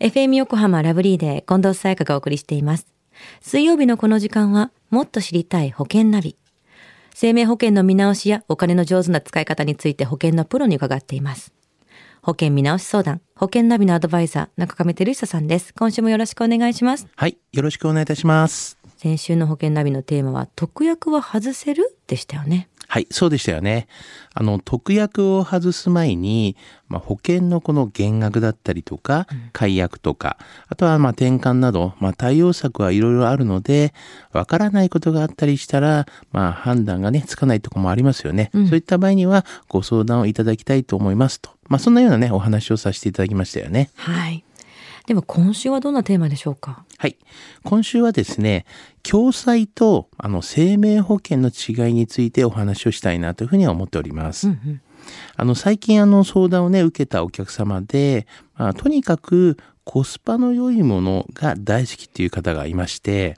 FM 横浜ラブリーで近藤沙耶香がお送りしています。水曜日のこの時間は、もっと知りたい保険ナビ。生命保険の見直しやお金の上手な使い方について保険のプロに伺っています。保険見直し相談、保険ナビのアドバイザー、中上照久さんです。今週もよろしくお願いします。はい、よろしくお願いいたします。先週の保険ナビのテーマは、特約は外せる？でしたよね。はい、そうでしたよね。あの、特約を外す前に、まあ、保険のこの減額だったりとか、解約とか、あとはまあ転換など、まあ、対応策はいろいろあるので、わからないことがあったりしたら、まあ、判断がね、つかないところもありますよね。そういった場合には、ご相談をいただきたいと思いますと。まあ、そんなようなね、お話をさせていただきましたよね。はい。では今週はどんなテーマでしょうか？はい。今週はですね、共済とあの生命保険の違いについてお話をしたいなというふうには思っております。あの最近あの相談をね受けたお客様で、まあ、とにかくコスパの良いものが大好きっていう方がいまして、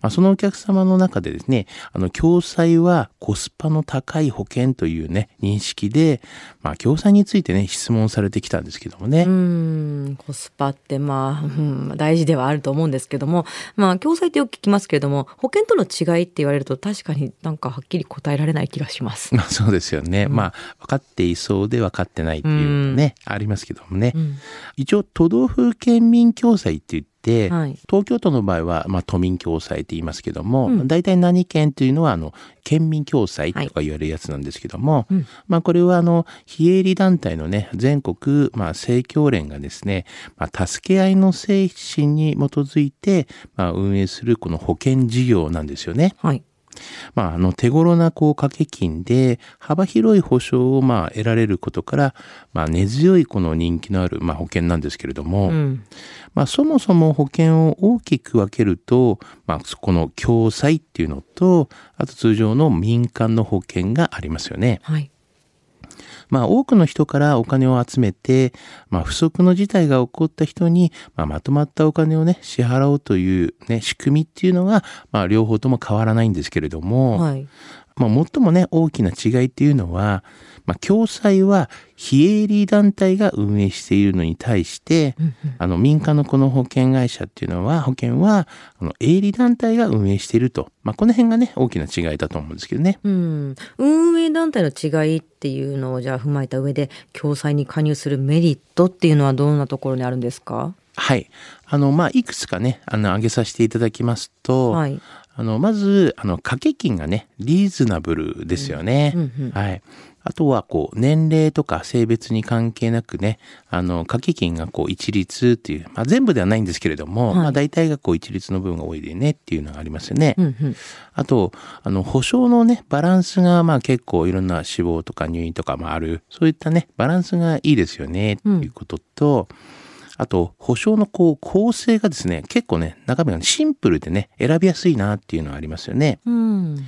まあ、そのお客様の中でですね、あの、共済はコスパの高い保険というね、認識で、まあ、共済についてね、質問されてきたんですけどもね。うーん、コスパってまあ、うん、大事ではあると思うんですけども、まあ、共済ってよく聞きますけれども、保険との違いって言われると確かになんかはっきり答えられない気がします。まあそうですよね。まあ分かっていそうで分かってないっていうね、ありますけどもね。一応都道府県民共済って言って、はい東京都の場合は、まあ、都民共済って言いますけども、大体何県っていうのはあの県民共済とか言われるやつなんですけども、まあこれはあの非営利団体のね全国、まあ、政教連がですね、まあ、助け合いの精神に基づいて、まあ、運営するこの保険事業なんですよね。はい。まあ、あの手頃なこう掛け金で幅広い保証をまあ得られることから、まあ、根強いこの人気のあるまあ保険なんですけれども、うん。まあ、そもそも保険を大きく分けると、まあ、この共済っていうのとあと通常の民間の保険がありますよね。はい。まあ、多くの人からお金を集めて、まあ、不足の事態が起こった人に、まあ、まとまったお金をね、支払おうというね、仕組みっていうのが、まあ、両方とも変わらないんですけれども、はい。まあ、最もね、大きな違いっていうのは、まあ、共済は非営利団体が運営しているのに対して、あの、民間のこの保険会社っていうのは、保険は、あの、営利団体が運営していると。まあ、この辺がね、大きな違いだと思うんですけどね。うん。運営団体の違いっていうのをじゃあ踏まえた上で、共済に加入するメリットっていうのはどんなところにあるんですか？はい。あの、まあ、いくつかね、あの、挙げさせていただきますと、はいあの、まず、あの、掛け金がね、リーズナブルですよね。はい。あとは、こう、年齢とか性別に関係なくね、あの、掛け金がこう、一律っていう、まあ、全部ではないんですけれども、まあ、大体がこう、一律の部分が多いでねっていうのがありますよね。あと、あの、保証のね、バランスが、まあ、結構いろんな死亡とか入院とかもある、そういったね、バランスがいいですよね、っていうことと、あと、保証のこう、構成がですね、結構ね、中身がシンプルでね、選びやすいなっていうのはありますよね。うん。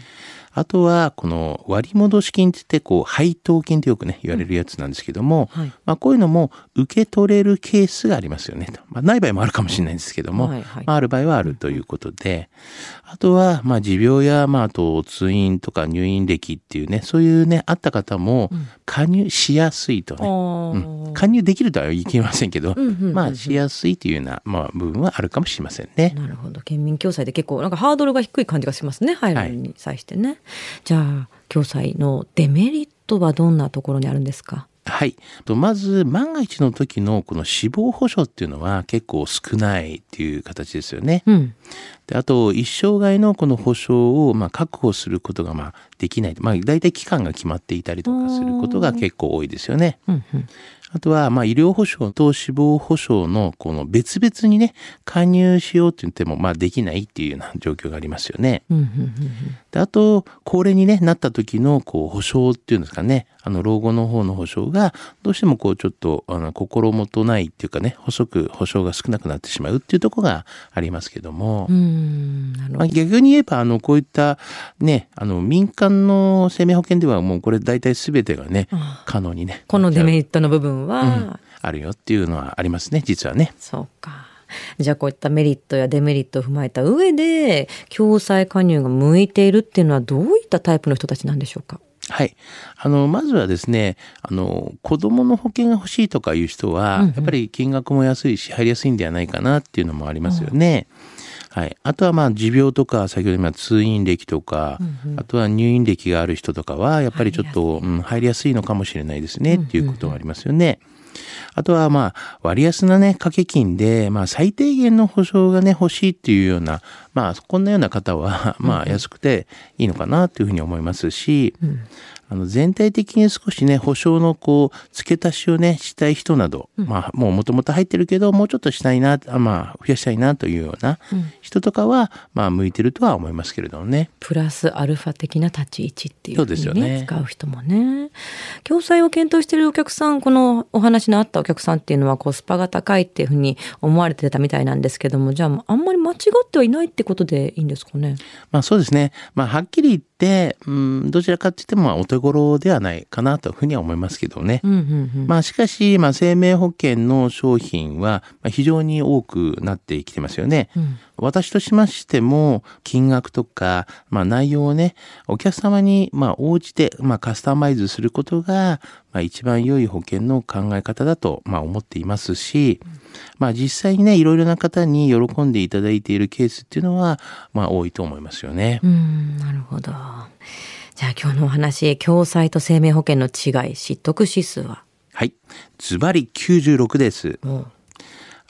あとは、この割戻金って言って、こう、配当金ってよくね、言われるやつなんですけども、はい。まあ、こういうのも受け取れるケースがありますよねと。まあ、ない場合もあるかもしれないんですけども、はいはい。まあ、ある場合はあるということで、あとは、まあ、持病や、まあ、あと、通院とか入院歴っていうね、そういうね、あった方も、加入しやすいとね、うん。加入できるとは言い切れませんけど、まあ、しやすいというような、まあ、部分はあるかもしれませんね。なるほど県民共済で結構なんかハードルが低い感じがしますね入るのに際してね、じゃあ共済のデメリットはどんなところにあるんですか？はい。とまず、万が一の時のこの死亡保障っていうのは結構少ないっていう形ですよね。うんであと、一生涯のこの保障をまあ確保することがまあできない。まあ、大体期間が決まっていたりとかすることが結構多いですよね。うんうんあとは、まあ、医療保障と死亡保障の、この別々にね、加入しようって言っても、まあ、できないっていうような状況がありますよね。であと、高齢に、ね、なった時の、こう、保障っていうんですかね、あの、老後の方の保障が、どうしてもこう、ちょっと、あの、心もとないっていうかね、細く保障が少なくなってしまうっていうところがありますけども、うんなるほまあ、逆に言えば、あの、こういった、ね、あの、民間の生命保険ではもうこれ大体全てがね、可能にね、このデメリットの部分は、あるよっていうのはありますね、実はね。そうかじゃあこういったメリットやデメリットを踏まえた上で共済加入が向いているっていうのはどういったタイプの人たちなんでしょうか？はい。あの、まずはですね、あの、子供の保険が欲しいとかいう人は、うんうん、やっぱり金額も安いし、入りやすいんではないかなっていうのもありますよね。はい。あとはまあ持病とか、先ほど言った通院歴とか、うんうん、あとは入院歴がある人とかは、やっぱりちょっと、うん、入りやすいのかもしれないですね、っていうことがありますよね。うんうんあとはまあ、割安なね、掛け金で、まあ、最低限の保証がね、欲しいっていうような、まあ、こんなような方は、まあ、安くていいのかなというふうに思いますし、うんあの全体的に少しね、保証のこう、付け足しをね、したい人など、うん、まあ、もうもともと入ってるけど、もうちょっとしたいな、まあ、増やしたいなというような人とかは、まあ、向いてるとは思いますけれどもね。プラスアルファ的な立ち位置っていう、ね、そうですよね。使う人もね。共済を検討しているお客さん、このお話のあったお客さんっていうのは、コスパが高いっていうふうに思われてたみたいなんですけども、じゃあ、あんまり間違ってはいないってことでいいんですかね？まあ、そうですね。まあ、はっきり言って、うん、どちらかって言っても、お手頃ではないかなというふうには思いますけどね。うんうんうん、まあしかし、まあ生命保険の商品は非常に多くなってきてますよね。うん、私としましても、金額とか、まあ内容をね、お客様にまあ応じて、まあカスタマイズすることが、まあ一番良い保険の考え方だと、まあ思っていますし、まあ実際にね、いろいろな方に喜んでいただいているケースっていうのは、まあ多いと思いますよね。うん、なるほど。じゃあ今日のお話、共済と生命保険の違い、知得指数は？はい。ズバリ96です。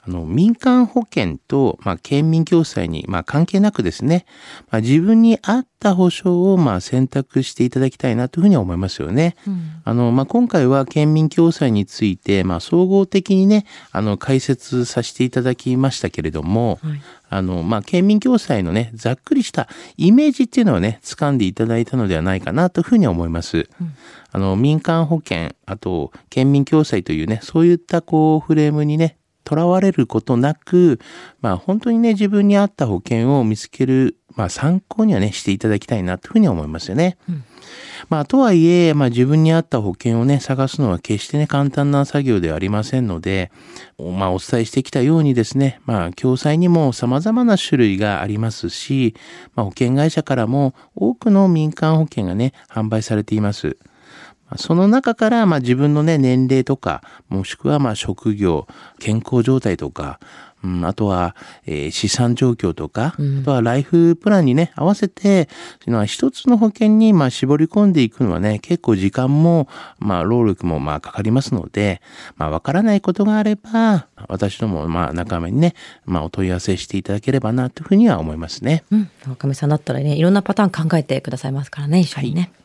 あの民間保険と、まあ、県民共済に、まあ、関係なくですね、まあ、自分に合った保障を、まあ、選択していただきたいなというふうに思いますよね。うん、あの、まあ、今回は県民共済について、まあ、総合的にね、あの、解説させていただきましたけれども、はい、あの、まあ、県民共済のね、ざっくりしたイメージっていうのをね、掴んでいただいたのではないかなというふうに思います。うん、あの、民間保険、あと、県民共済というね、そういったこう、フレームにね、囚われることなく、まあ本当にね、自分に合った保険を見つける、まあ参考にはね、していただきたいなというふうに思いますよね。うんまあ、とはいえ、まあ、自分に合った保険をね、探すのは決してね、簡単な作業ではありませんので、まあ、お伝えしてきたようにですね、まあ、共済にも様々な種類がありますし、まあ、保険会社からも多くの民間保険がね、販売されています。その中から、まあ自分のね、年齢とか、もしくはまあ職業、健康状態とか、うん、あとは、えー、資産状況とか、うん、あとはライフプランにね、合わせて、一つの保険に、まあ、絞り込んでいくのはね、結構時間も、まあ、労力も、まあ、かかりますので、まあ、わからないことがあれば、私ども、まあ、仲間にね、まあ、お問い合わせしていただければな、というふうには思いますね。うん。若さんだったらね、いろんなパターン考えてくださいますからね、一緒にね。はい